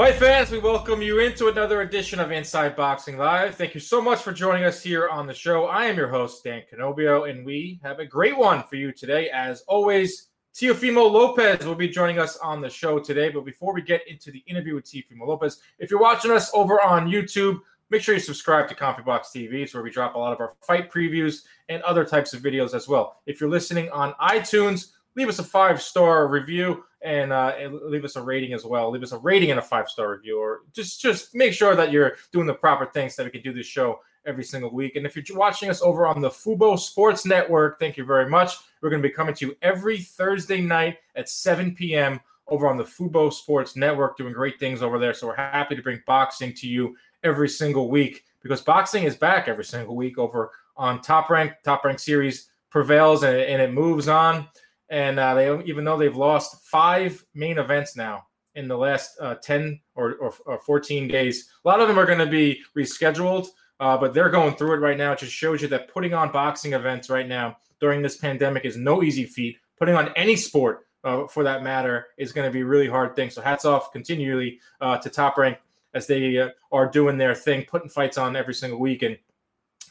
Fight fans, we welcome you into another edition of Inside Boxing Live. Thank you so much for joining us here on the show. I am your host, Dan Canobbio, and we have a great one for you today. As always, Teofimo Lopez will be joining us on the show today. But before we get into the interview with Teofimo Lopez, if you're watching us over on YouTube, make sure you subscribe to CompuBox TV. It's where we drop a lot of our fight previews and other types of videos as well. If you're listening on iTunes, leave us a five star review and, uh, leave us a rating as well. Leave us a rating and a five star review, or just just make sure that you're doing the proper things so that we can do this show every single week. And if you're watching us over on the Fubo Sports Network, thank you very much. We're going to be coming to you every Thursday night at 7 p.m. over on the Fubo Sports Network, doing great things over there. So we're happy to bring boxing to you every single week because boxing is back every single week over on Top Rank. Top Rank Series prevails and, and it moves on and uh, they even though they've lost five main events now in the last uh, 10 or, or, or, 14 days a lot of them are going to be rescheduled uh, but they're going through it right now. It just shows you that putting on boxing events right now during this pandemic is no easy feat. Putting on any sport uh, for that matter is going to be a really hard thing. So hats off continually uh, to top rank as they uh, are doing their thing putting fights on every single week and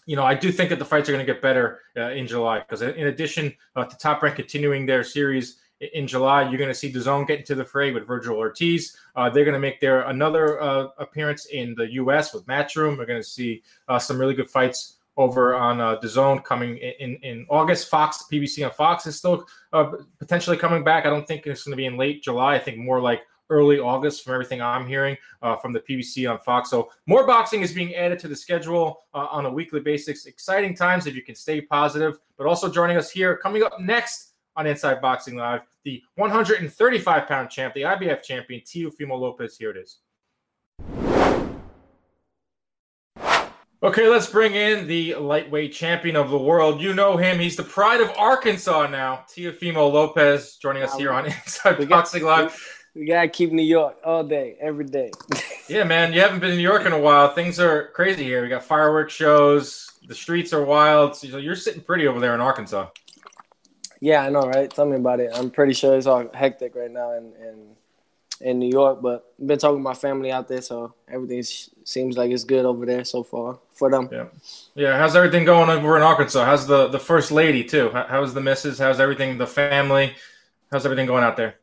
you know, I do think that the fights are going to get better uh, in July because, in addition uh, to Top Rank continuing their series in July, you're going to see DAZN get into the fray with Vergil Ortiz. Uh, they're going to make their another uh, appearance in the U.S. with Matchroom. We're going to see uh, some really good fights over on uh, DAZN coming in, in, August. Fox, PBC on Fox is still uh, potentially coming back. I don't think it's going to be in late July. I think more like early August from everything I'm hearing uh, from the PBC on Fox. So more boxing is being added to the schedule uh, on a weekly basis. Exciting times if you can stay positive. But also joining us here, coming up next on Inside Boxing Live, the 135 pound champ, the IBF champion, Teofimo Lopez. Here it is. Okay, let's bring in the lightweight champion of the world. You know him. He's the pride of Arkansas now. Teofimo Lopez joining us here on Inside Boxing Live. We gotta keep New York all day, every day. yeah, man, you haven't been in New York in a while. Things are crazy here. We got fireworks shows. The streets are wild. So you're sitting pretty over there in Arkansas. Yeah, I know, right? Tell me about it. I'm pretty sure it's all hectic right now in in, in New York, but I've been talking to my family out there, so everything seems like it's good over there so far for them. Yeah, yeah. How's everything going over in Arkansas? How's the the first lady too? How's the missus? How's everything? The family? How's everything going out there?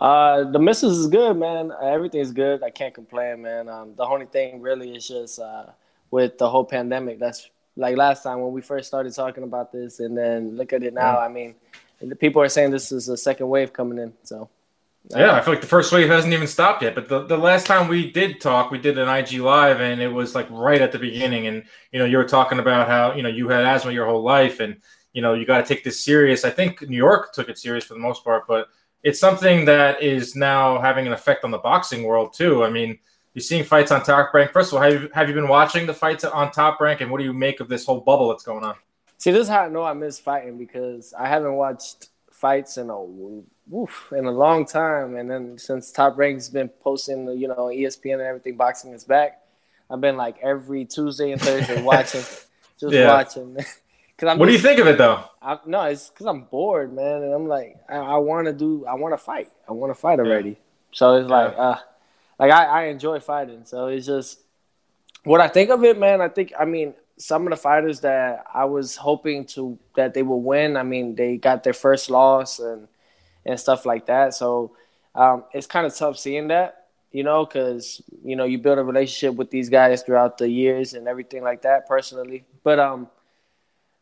Uh, the missus is good, man. Everything's good. I can't complain, man. Um, the only thing really is just uh, with the whole pandemic. That's like last time when we first started talking about this, and then look at it now. I mean, the people are saying this is a second wave coming in. So. Yeah, I feel like the first wave hasn't even stopped yet. But the, the last time we did talk, we did an IG live, and it was like right at the beginning. And you know, you were talking about how you know you had asthma your whole life, and you know you got to take this serious. I think New York took it serious for the most part, but it's something that is now having an effect on the boxing world too. I mean, you're seeing fights on Top Rank. First of all, have you, have you been watching the fights on Top Rank, and what do you make of this whole bubble that's going on? See, this is how I know I miss fighting because I haven't watched fights in a in a long time, and then since Top Rank's been posting, you know, ESPN and everything, boxing is back. I've been like every Tuesday and Thursday watching, just yeah. watching. Cause I'm what just, do you think of it though? I, no, it's because I'm bored, man, and I'm like, I, I want to do, I want to fight, I want to fight already. Yeah. So it's like, yeah. uh, like I, I enjoy fighting. So it's just what I think of it, man. I think, I mean, some of the fighters that I was hoping to that they will win. I mean, they got their first loss and and stuff like that. So um, it's kind of tough seeing that, you know, because you know you build a relationship with these guys throughout the years and everything like that. Personally, but um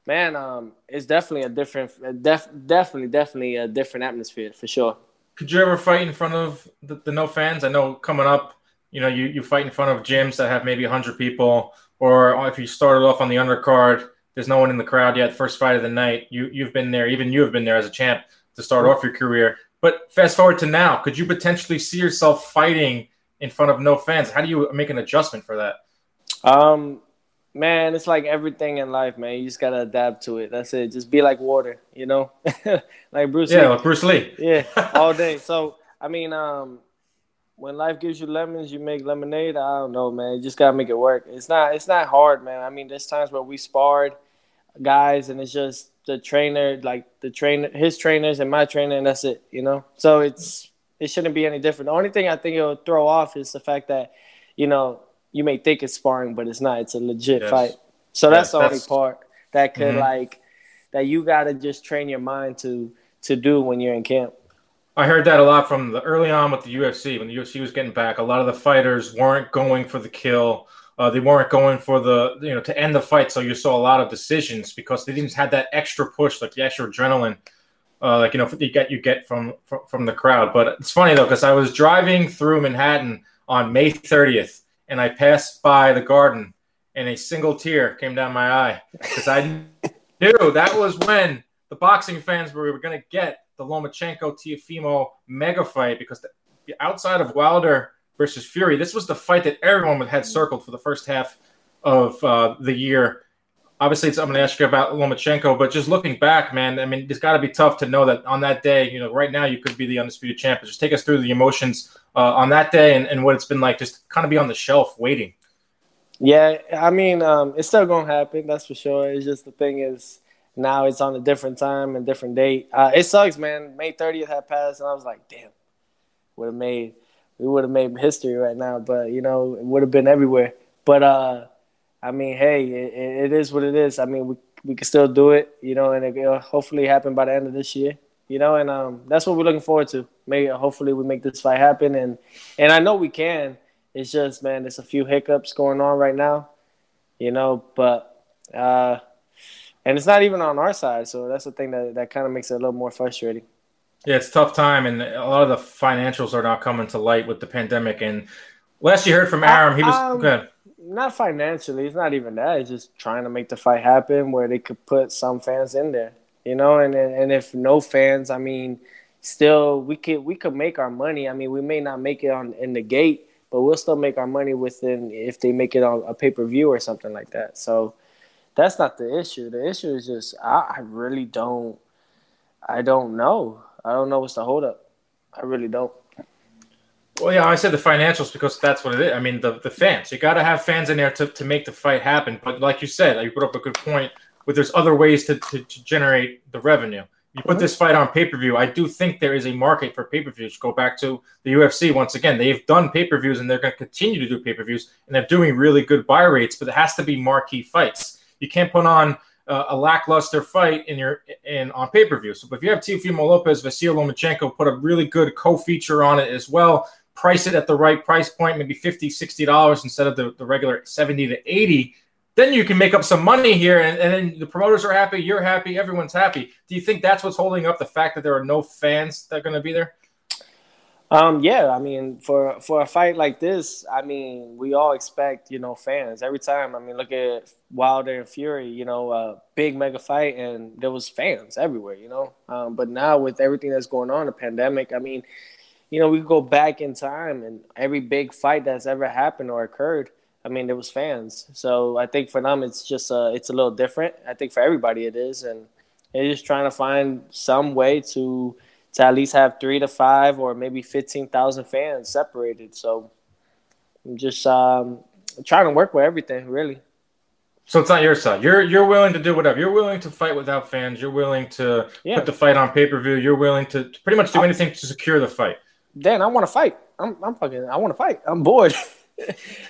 man, um, it's definitely a different, def, definitely, definitely a different atmosphere for sure. Could you ever fight in front of the, the no fans? I know coming up, you know, you, you fight in front of gyms that have maybe 100 people, or if you started off on the undercard, there's no one in the crowd yet. First fight of the night, you you've been there. Even you have been there as a champ to start off your career. But fast forward to now, could you potentially see yourself fighting in front of no fans. How do you make an adjustment for that? Um, man, it's like everything in life, man. You just gotta adapt to it. That's it. Just be like water, you know, like Bruce. Lee. Yeah, Lee. like Bruce Lee. Yeah, all day. So I mean, um, when life gives you lemons, you make lemonade. I don't know, man. You just gotta make it work. It's not. It's not hard, man. I mean, there's times where we sparred guys, and it's just the trainer, like the trainer, his trainers, and my trainer, and that's it. You know. So it's it shouldn't be any different. The only thing I think it'll throw off is the fact that, you know, you may think it's sparring, but it's not. It's a legit Yes. fight. So that's Yes, the only that's- part that could Mhm. like that you gotta just train your mind to to do when you're in camp. I heard that a lot from the early on with the UFC when the UFC was getting back. A lot of the fighters weren't going for the kill. Uh, they weren't going for the you know to end the fight. So you saw a lot of decisions because they didn't have that extra push, like the extra adrenaline, uh, like you know you get you get from from, from the crowd. But it's funny though because I was driving through Manhattan on May 30th and I passed by the Garden and a single tear came down my eye because I knew that was when the boxing fans were, were going to get the Lomachenko Teofimo mega fight because the, outside of Wilder versus Fury, this was the fight that everyone had circled for the first half of uh, the year. Obviously, it's, I'm going to ask you about Lomachenko, but just looking back, man, I mean, it's got to be tough to know that on that day, you know, right now you could be the undisputed champion. Just take us through the emotions uh, on that day and, and what it's been like, just kind of be on the shelf waiting. Yeah, I mean, um, it's still gonna happen. That's for sure. It's just the thing is now it's on a different time and different date. Uh, it sucks, man. May 30th had passed, and I was like, damn, would have made we would have made history right now. But you know, it would have been everywhere. But uh, I mean, hey, it, it is what it is. I mean, we we can still do it, you know, and it'll hopefully happen by the end of this year. You know, and um, that's what we're looking forward to. Maybe hopefully we make this fight happen, and and I know we can. It's just, man, there's a few hiccups going on right now, you know, but uh, and it's not even on our side, so that's the thing that that kind of makes it a little more frustrating. Yeah, it's a tough time, and a lot of the financials are not coming to light with the pandemic. And last you heard from Arum, he was Um, good. Not financially, it's not even that. It's just trying to make the fight happen where they could put some fans in there, you know, and and, if no fans, I mean, still we could we could make our money. I mean, we may not make it on in the gate, but we'll still make our money within if they make it on a pay per view or something like that. So that's not the issue. The issue is just I, I really don't I don't know. I don't know what's the holdup. I really don't. Well, yeah, I said the financials because that's what it is. I mean, the, the fans. You got to have fans in there to, to make the fight happen. But like you said, you put up a good point. But there's other ways to, to, to generate the revenue. You put this fight on pay per view. I do think there is a market for pay per views. Go back to the UFC once again. They've done pay per views and they're going to continue to do pay per views, and they're doing really good buy rates. But it has to be marquee fights. You can't put on uh, a lackluster fight in your in on pay per view. So if you have Teofimo Lopez, Vasil Lomachenko, put a really good co feature on it as well. Price it at the right price point, maybe 50 dollars instead of the, the regular seventy to eighty. Then you can make up some money here, and, and then the promoters are happy, you're happy, everyone's happy. Do you think that's what's holding up the fact that there are no fans that are going to be there? Um, yeah, I mean, for for a fight like this, I mean, we all expect you know fans every time. I mean, look at Wilder and Fury, you know, uh, big mega fight, and there was fans everywhere, you know. Um, but now with everything that's going on, the pandemic, I mean, you know, we go back in time, and every big fight that's ever happened or occurred, I mean, there was fans. So I think for them, it's just uh, it's a little different. I think for everybody, it is, and they're just trying to find some way to to at least have three to five or maybe 15,000 fans separated. So I'm just um, trying to work with everything, really. So it's not your side. You're you're willing to do whatever. You're willing to fight without fans. You're willing to Yeah. put the fight on pay per view. You're willing to, to pretty much do anything to secure the fight. Dan, I want to fight. I'm, I'm fucking, I want to fight. I'm bored.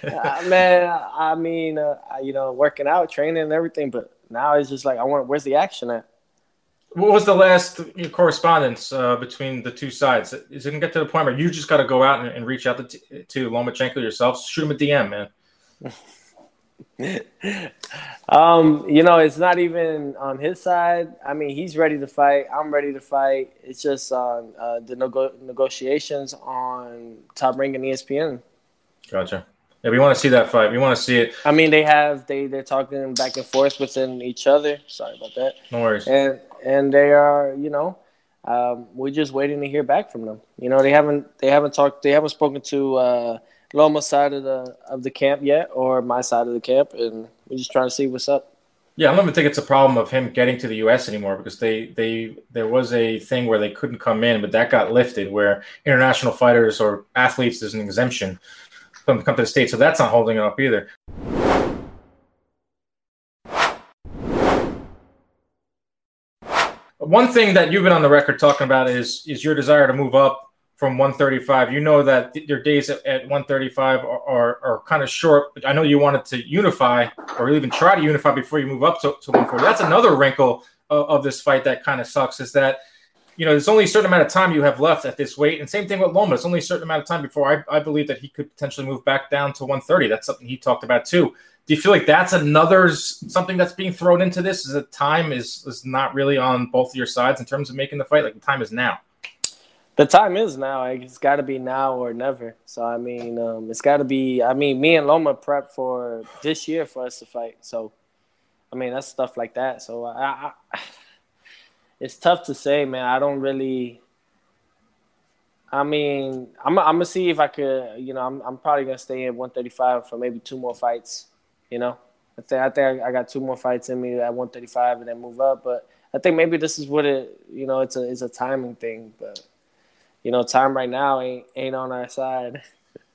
Uh, man, I mean, uh, you know, working out, training and everything, but now it's just like, I want, where's the action at? What was the last correspondence uh, between the two sides? Is it gonna get to the point where you just got to go out and, and reach out to, to Lomachenko yourself? Shoot him a DM, man. Um, you know, it's not even on his side. I mean, he's ready to fight. I'm ready to fight. It's just on uh, the nego- negotiations on Top Rank and ESPN. Gotcha. Yeah, we want to see that fight. We want to see it. I mean, they have they they're talking back and forth within each other. Sorry about that. No worries. And and they are, you know, um, we're just waiting to hear back from them. You know, they haven't they haven't talked they haven't spoken to uh, Loma side of the of the camp yet, or my side of the camp, and we're just trying to see what's up. Yeah, I don't even think it's a problem of him getting to the U.S. anymore because they they there was a thing where they couldn't come in, but that got lifted where international fighters or athletes there's an exemption come come to the state. so that's not holding it up either. One thing that you've been on the record talking about is is your desire to move up from 135. You know that your days at, at 135 are, are, are, kind of short. But I know you wanted to unify or even try to unify before you move up to, to 140. That's another wrinkle of, of this fight that kind of sucks is that, you know, there's only a certain amount of time you have left at this weight. And same thing with Loma. It's only a certain amount of time before I, I believe that he could potentially move back down to 130. That's something he talked about too. Do you feel like that's another something that's being thrown into this? Is that time is, is not really on both of your sides in terms of making the fight? Like the time is now the time is now. It's got to be now or never. So I mean, um, it's got to be. I mean, me and Loma prep for this year for us to fight. So, I mean, that's stuff like that. So I, I it's tough to say, man. I don't really. I mean, I'm, I'm gonna see if I could. You know, I'm I'm probably gonna stay in 135 for maybe two more fights. You know, I think I think I got two more fights in me at 135 and then move up. But I think maybe this is what it. You know, it's a it's a timing thing, but you know, time right now ain't ain't on our side.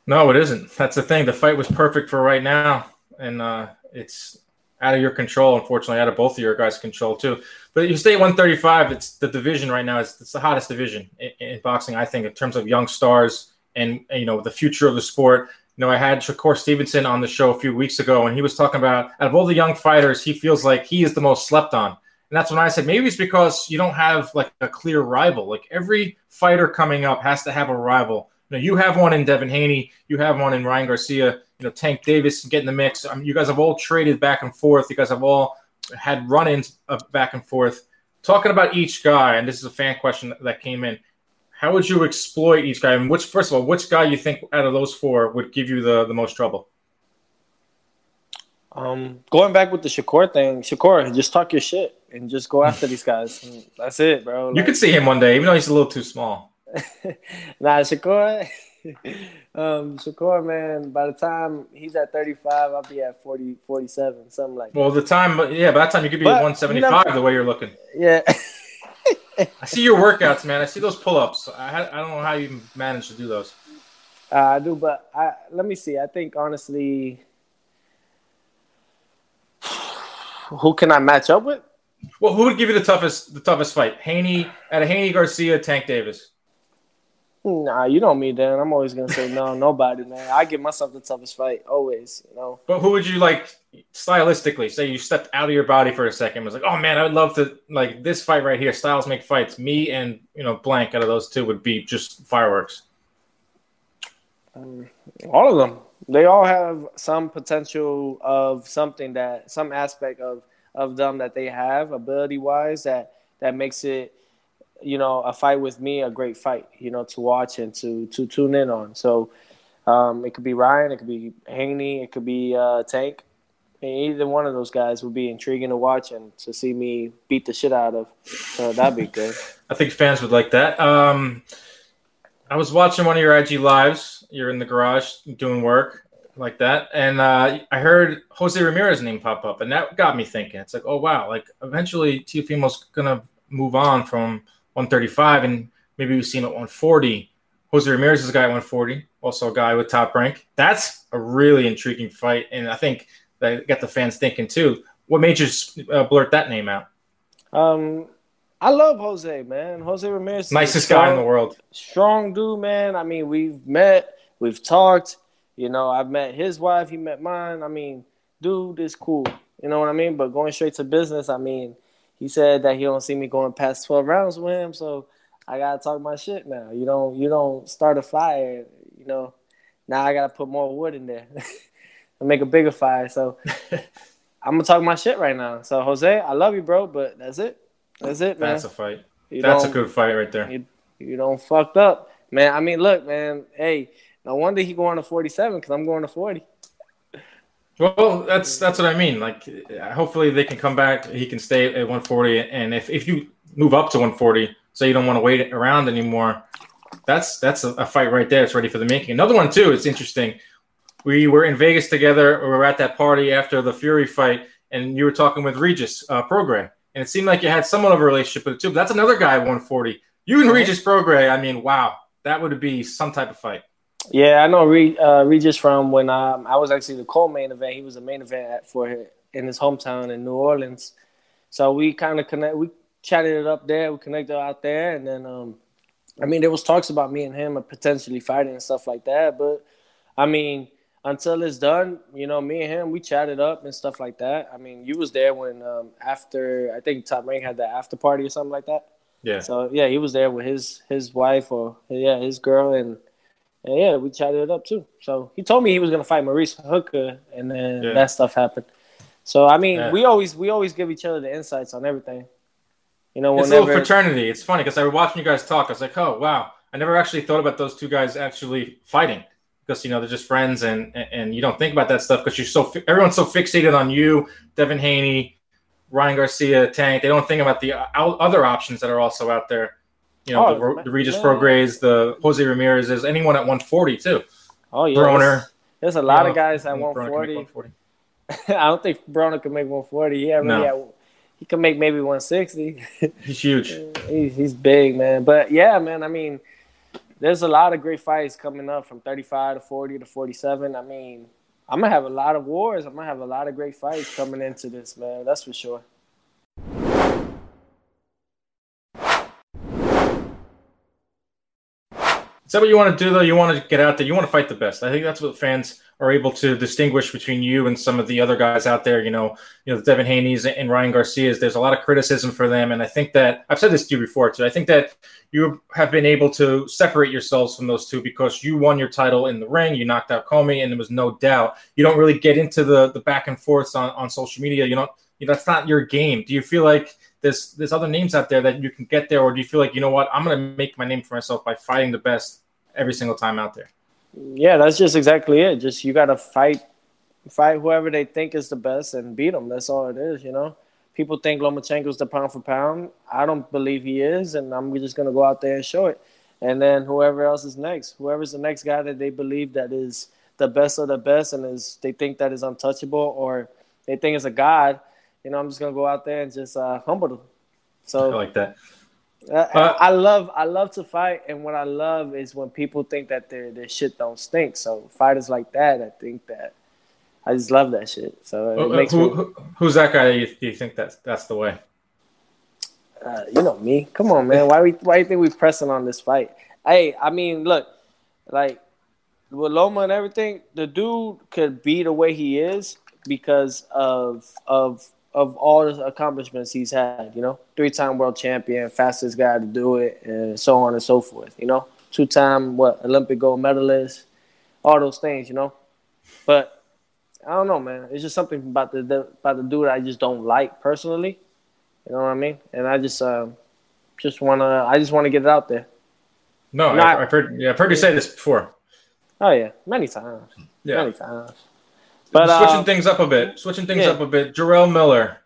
No, it isn't. That's the thing. The fight was perfect for right now, and uh, it's out of your control. Unfortunately, out of both of your guys' control too. But you stay at 135. It's the division right now. It's, it's the hottest division in, in, boxing, I think, in terms of young stars and you know the future of the sport. You know, I had Shakur Stevenson on the show a few weeks ago, and he was talking about out of all the young fighters, he feels like he is the most slept on. And that's when I said maybe it's because you don't have like a clear rival. Like every fighter coming up has to have a rival. You know, you have one in Devin Haney, you have one in Ryan Garcia. You know, Tank Davis get in the mix. I mean, you guys have all traded back and forth. You guys have all had run-ins of back and forth. Talking about each guy, and this is a fan question that came in. How would you exploit each guy? And which, first of all, which guy you think out of those four would give you the, the most trouble? Um, going back with the Shakur thing, Shakur, just talk your shit and just go after these guys. And that's it, bro. Like, you could see him one day, even though he's a little too small. nah, Shakur, um, Shakur, man, by the time he's at 35, I'll be at 40, 47, something like that. well, the time, yeah, by that time you could be but, 175 you know, the way you're looking. Yeah. I see your workouts, man. I see those pull ups. I, I don't know how you manage to do those. Uh, I do, but I, let me see. I think, honestly, who can I match up with? Well, who would give you the toughest the toughest fight? Haney at a Haney Garcia, Tank Davis. Nah, you know me, Dan. I'm always gonna say no, nobody, man. I give myself the toughest fight, always, you know. But who would you like stylistically? Say you stepped out of your body for a second, was like, oh man, I would love to like this fight right here. Styles make fights. Me and you know, blank out of those two would be just fireworks. Um, all of them. They all have some potential of something that some aspect of of them that they have ability wise that that makes it you know a fight with me a great fight you know to watch and to to tune in on. So um, it could be Ryan it could be Haney it could be uh, Tank. Either one of those guys would be intriguing to watch and to see me beat the shit out of. So that'd be good. I think fans would like that. Um, I was watching one of your IG lives. You're in the garage doing work like that. And uh, I heard Jose Ramirez name pop up, and that got me thinking. It's like, oh wow, like eventually Teofimo's gonna move on from 135, and maybe we see him at 140. Jose Ramirez is a guy at 140, also a guy with top rank. That's a really intriguing fight, and I think that got the fans thinking too. What made you uh, blurt that name out? Um, I love Jose, man. Jose Ramirez, nicest strong, guy in the world. Strong dude, man. I mean, we've met, we've talked you know, I've met his wife, he met mine. I mean, dude is cool. You know what I mean? But going straight to business, I mean, he said that he don't see me going past twelve rounds with him, so I gotta talk my shit now. You don't you don't start a fire, you know. Now I gotta put more wood in there and make a bigger fire. So I'm gonna talk my shit right now. So Jose, I love you, bro, but that's it. That's it, man. That's a fight. You that's a good fight right there. You, you don't fucked up, man. I mean, look, man. Hey, no wonder he going to 47 because I'm going to 40. Well, that's that's what I mean. Like, hopefully they can come back. He can stay at 140, and if if you move up to 140, so you don't want to wait around anymore, that's that's a, a, fight right there. It's ready for the making. Another one too. It's interesting. We were in Vegas together. We were at that party after the Fury fight, and you were talking with Regis uh, and it seemed like you had somewhat of a relationship with it too. But that's another guy at 140. You and Regis Prograis. I mean, wow, that would be some type of fight. Yeah, I know Re- uh, Regis from when um, I was actually the co-main event. He was the main event for in his hometown in New Orleans. So we kind of connect. We chatted it up there. We connected out there, and then um, I mean, there was talks about me and him potentially fighting and stuff like that. But I mean, until it's done, you know, me and him, we chatted up and stuff like that. I mean, you was there when um, after I think Top Rank had the after party or something like that. Yeah. So yeah, he was there with his his wife or yeah his girl and and yeah, we chatted it up too. So he told me he was gonna fight Maurice Hooker, and then yeah. that stuff happened. So I mean, yeah. we always we always give each other the insights on everything. You know, it's a little fraternity. It's funny because I was watching you guys talk. I was like, oh wow, I never actually thought about those two guys actually fighting because you know they're just friends and and you don't think about that stuff because you're so everyone's so fixated on you, Devin Haney, Ryan Garcia, Tank. They don't think about the other options that are also out there you know, oh, the, the Regis. Prograis, the Jose Ramirez, is anyone at 140 too. Oh yeah, Broner. There's, a lot of guys at 140. 140. I don't think Broner can make 140. Yeah, really no. he can make maybe 160. He's huge. he's, he's big, man. But yeah, man. I mean, there's a lot of great fights coming up from 35 to 40 to 47. I mean, I'm gonna have a lot of wars. I'm gonna have a lot of great fights coming into this, man. That's for sure. That what you want to do though? You want to get out there. You want to fight the best. I think that's what fans are able to distinguish between you and some of the other guys out there. You know, you know, Devin Haney's and Ryan Garcia's. There's a lot of criticism for them, and I think that I've said this to you before too. I think that you have been able to separate yourselves from those two because you won your title in the ring. You knocked out Commey, and there was no doubt. You don't really get into the the back and forths on on social media. You don't. You know, that's not your game. Do you feel like there's there's other names out there that you can get there, or do you feel like you know what? I'm going to make my name for myself by fighting the best every single time out there. Yeah, that's just exactly it. Just you got to fight, fight whoever they think is the best and beat them. That's all it is. You know, people think Lomachenko's the pound for pound. I don't believe he is, and I'm just gonna go out there and show it. And then whoever else is next, whoever's the next guy that they believe that is the best of the best and is they think that is untouchable or they think is a god, you know, I'm just gonna go out there and just uh, humble them. So I like that. Uh, I love I love to fight, and what I love is when people think that their their shit don't stink. So fighters like that, I think that I just love that shit. So it makes who, me, who's that guy? You, do you think that's that's the way? Uh, you know me. Come on, man. Why we why you think we pressing on this fight? Hey, I mean, look, like with Loma and everything, the dude could be the way he is because of of of all the accomplishments he's had, you know, three time world champion, fastest guy to do it, and so on and so forth, you know, two time what Olympic gold medalist, all those things, you know. But I don't know, man. It's just something about the, the about the dude I just don't like personally. You know what I mean? And I just um, just wanna I just wanna get it out there. No, Not, I've heard yeah, I've heard you say this before. Oh yeah, many times. Yeah. Many times. But switching uh, things up a bit, switching things yeah. up a bit. Jarrell Miller,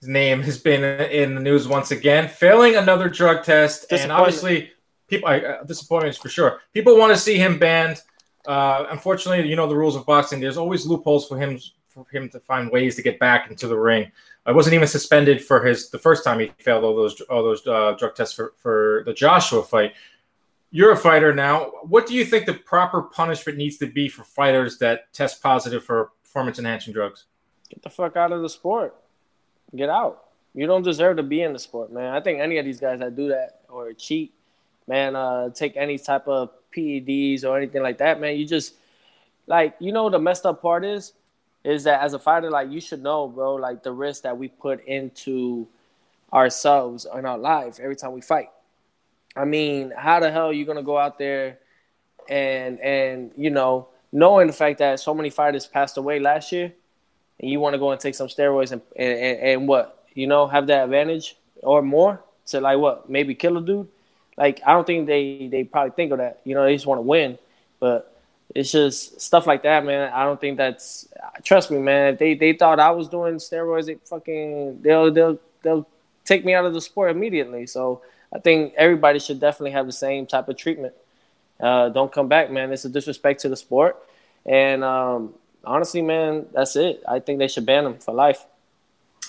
his name has been in the news once again, failing another drug test, and obviously, people uh, disappointments for sure. People want to see him banned. Uh, unfortunately, you know the rules of boxing. There's always loopholes for him for him to find ways to get back into the ring. I wasn't even suspended for his the first time he failed all those all those uh, drug tests for for the Joshua fight you're a fighter now. What do you think the proper punishment needs to be for fighters that test positive for performance enhancing drugs? Get the fuck out of the sport. Get out. You don't deserve to be in the sport, man. I think any of these guys that do that or cheat, man, uh, take any type of PEDs or anything like that, man, you just like you know the messed up part is is that as a fighter, like you should know, bro, like the risk that we put into ourselves in our life every time we fight. I mean, how the hell are you gonna go out there and and you know knowing the fact that so many fighters passed away last year, and you want to go and take some steroids and, and and, and what you know have that advantage or more to like what maybe kill a dude. Like I don't think they they probably think of that. You know, they just want to win, but it's just stuff like that, man. I don't think that's. Trust me, man. They they thought I was doing steroids, they fucking they'll they'll they'll take me out of the sport immediately. So I think everybody should definitely have the same type of treatment. Uh, don't come back, man. It's a disrespect to the sport. And um, honestly, man, that's it. I think they should ban him for life.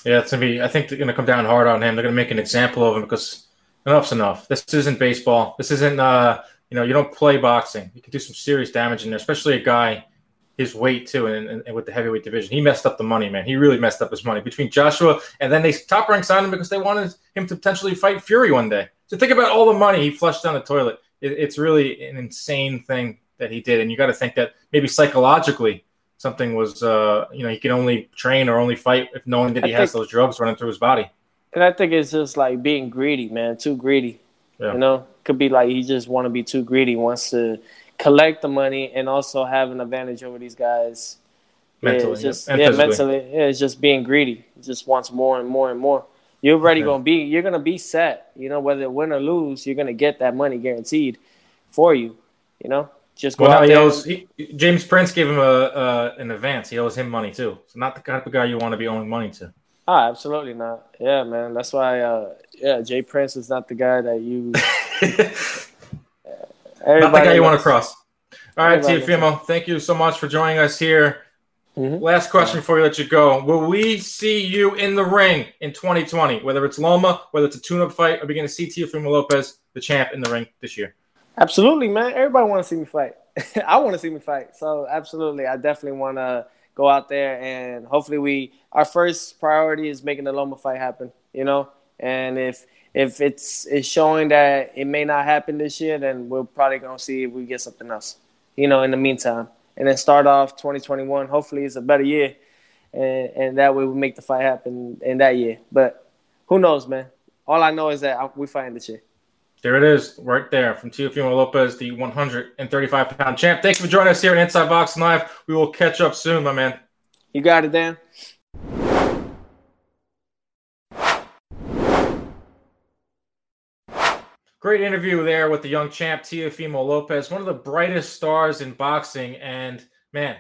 Yeah, it's gonna be. I think they're gonna come down hard on him. They're gonna make an example of him because enough's enough. This isn't baseball. This isn't. Uh, you know, you don't play boxing. You can do some serious damage in there, especially a guy his weight too, and, and, and, with the heavyweight division, he messed up the money, man. He really messed up his money between Joshua and then they top rank signed him because they wanted him to potentially fight Fury one day. So think about all the money he flushed down the toilet. It, it's really an insane thing that he did, and you got to think that maybe psychologically something was, uh, you know, he can only train or only fight if knowing that he I has think, those drugs running through his body. And I think it's just like being greedy, man, too greedy. Yeah. You know, could be like he just want to be too greedy, wants to collect the money and also have an advantage over these guys. Mentally, yeah, it's just yeah, mentally, yeah, it's just being greedy. He just wants more and more and more. You're already gonna be, you're gonna be set. You know, whether win or lose, you're gonna get that money guaranteed for you. You know, just go well, out there. Owes, he, James Prince gave him a uh, an advance. He owes him money too. So not the type of guy you want to be owing money to. Ah, absolutely not. Yeah, man. That's why. Uh, yeah, Jay Prince is not the guy that you. Everybody Not the guy you want to cross. All right, Teofimo, thank you so much for joining us here. Mm-hmm. Last question before we let you go. Will we see you in the ring in 2020, whether it's Loma, whether it's a tune-up fight, Are we going to see Teofimo Lopez, the champ, in the ring this year? Absolutely, man. Everybody want to see me fight. I want to see me fight. So absolutely, I definitely want to go out there and hopefully we. Our first priority is making the Loma fight happen. You know, and if if it's it's showing that it may not happen this year, then we're probably gonna see if we get something else. You know, in the meantime, and then start off 2021. Hopefully, it's a better year, and and that way we make the fight happen in that year. But who knows, man? All I know is that we fighting this year. There it is, right there from Teofimo Lopez, the 135 pound champ. Thanks for joining us here at Inside Boxing Live. We will catch up soon, my man. You got it, Dan. Great interview there with the young champ Teofimo Lopez, one of the brightest stars in boxing. And man,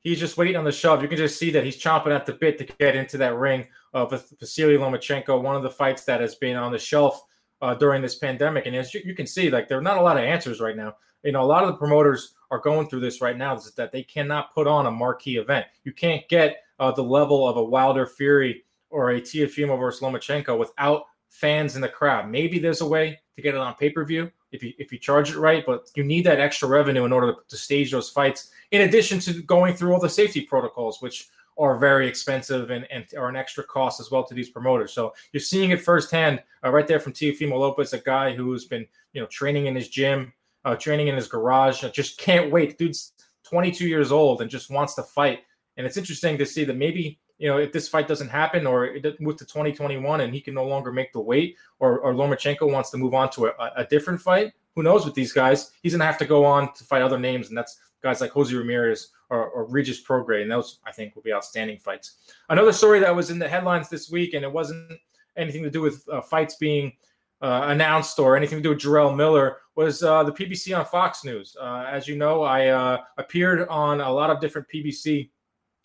he's just waiting on the shove. You can just see that he's chomping at the bit to get into that ring uh, with Vasily Lomachenko, one of the fights that has been on the shelf uh, during this pandemic. And as you, you, can see, like there are not a lot of answers right now. You know, a lot of the promoters are going through this right now. Is that they cannot put on a marquee event. You can't get uh, the level of a Wilder Fury or a Teofimo versus Lomachenko without fans in the crowd. Maybe there's a way to get it on pay per view if you if you charge it right, but you need that extra revenue in order to, stage those fights. In addition to going through all the safety protocols, which are very expensive and, and are an extra cost as well to these promoters. So you're seeing it firsthand uh, right there from Teofimo Lopez, a guy who's been you know training in his gym, uh, training in his garage. just can't wait. Dude's 22 years old and just wants to fight. And it's interesting to see that maybe you know, if this fight doesn't happen or it doesn't move to 2021 and he can no longer make the weight or, or Lomachenko wants to move on to a, a different fight, who knows with these guys? He's to have to go on to fight other names, and that's guys like Jose Ramirez or, or Regis Prograis, and those, I think, will be outstanding fights. Another story that was in the headlines this week, and it wasn't anything to do with uh, fights being uh, announced or anything to do with Jarrell Miller was uh, the PBC on Fox News. Uh, as you know, I uh, appeared on a lot of different PBC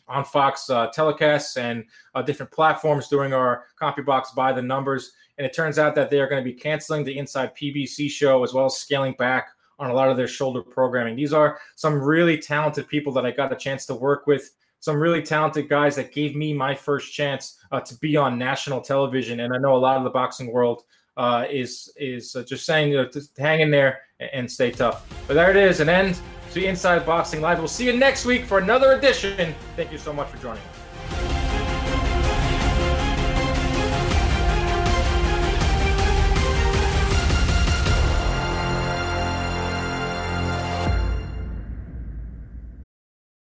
on Fox uh, telecasts and uh, different platforms during our CompuBox by the numbers. And it turns out that they are going to be canceling the Inside PBC show as well as scaling back on a lot of their shoulder programming. These are some really talented people that I got a chance to work with. Some really talented guys that gave me my first chance uh, to be on national television, and I know a lot of the boxing world uh, is is uh, just saying you know, to hang in there and, and stay tough. But there it is, an end to Inside Boxing Live. We'll see you next week for another edition. Thank you so much for joining us.